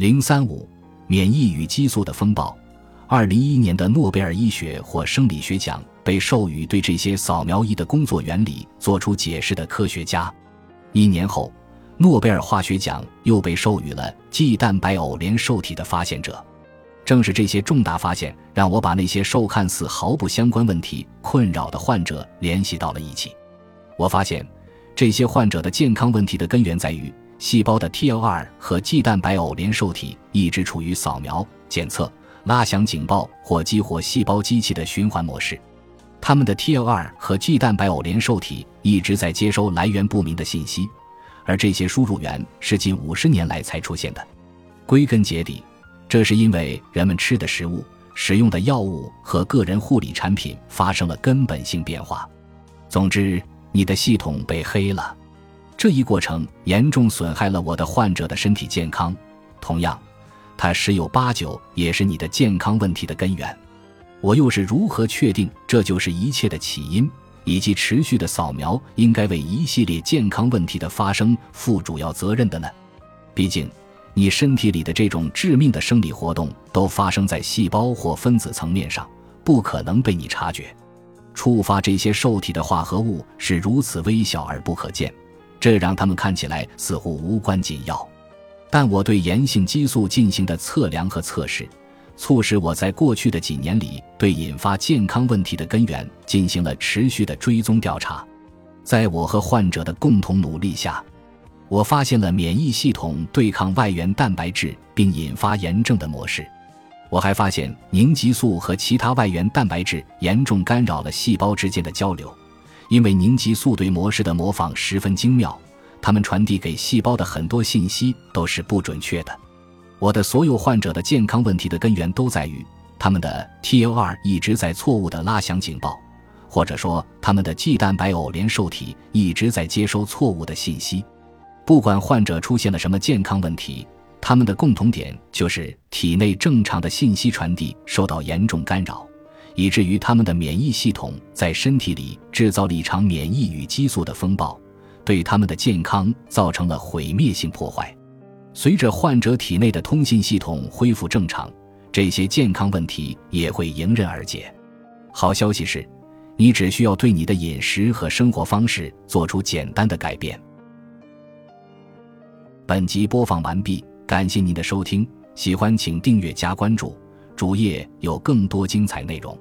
零三五，免疫与激素的风暴。二零一一年的诺贝尔医学或生理学奖被授予对这些扫描仪的工作原理做出解释的科学家。一年后，诺贝尔化学奖又被授予了 G 蛋白偶联受体的发现者。正是这些重大发现，让我把那些受看似毫不相关问题困扰的患者联系到了一起。我发现，这些患者的健康问题的根源在于细胞的 TLR 和 G 蛋白偶联受体一直处于扫描、检测、拉响警报或激活细胞机器的循环模式。他们的 TLR 和 G 蛋白偶联受体一直在接收来源不明的信息，而这些输入源是近五十年来才出现的。归根结底。这是因为人们吃的食物、使用的药物和个人护理产品发生了根本性变化。总之，你的系统被黑了，这一过程严重损害了我的患者的身体健康。同样，它十有八九也是你的健康问题的根源。我又是如何确定这就是一切的起因，以及持续的扫描应该为一系列健康问题的发生负主要责任的呢？毕竟。你身体里的这种致命的生理活动都发生在细胞或分子层面上，不可能被你察觉。触发这些受体的化合物是如此微小而不可见，这让他们看起来似乎无关紧要。但我对炎性激素进行的测量和测试，促使我在过去的几年里对引发健康问题的根源进行了持续的追踪调查。在我和患者的共同努力下。我发现了免疫系统对抗外源蛋白质并引发炎症的模式。我还发现凝集素和其他外源蛋白质严重干扰了细胞之间的交流，因为凝集素对模式的模仿十分精妙，它们传递给细胞的很多信息都是不准确的。我的所有患者的健康问题的根源都在于他们的 TLR 一直在错误的拉响警报，或者说他们的 G 蛋白偶联受体一直在接收错误的信息。不管患者出现了什么健康问题，他们的共同点就是体内正常的信息传递受到严重干扰，以至于他们的免疫系统在身体里制造了一场免疫与激素的风暴，对他们的健康造成了毁灭性破坏。随着患者体内的通信系统恢复正常，这些健康问题也会迎刃而解。好消息是，你只需要对你的饮食和生活方式做出简单的改变。本集播放完毕，感谢您的收听，喜欢请订阅加关注，主页有更多精彩内容。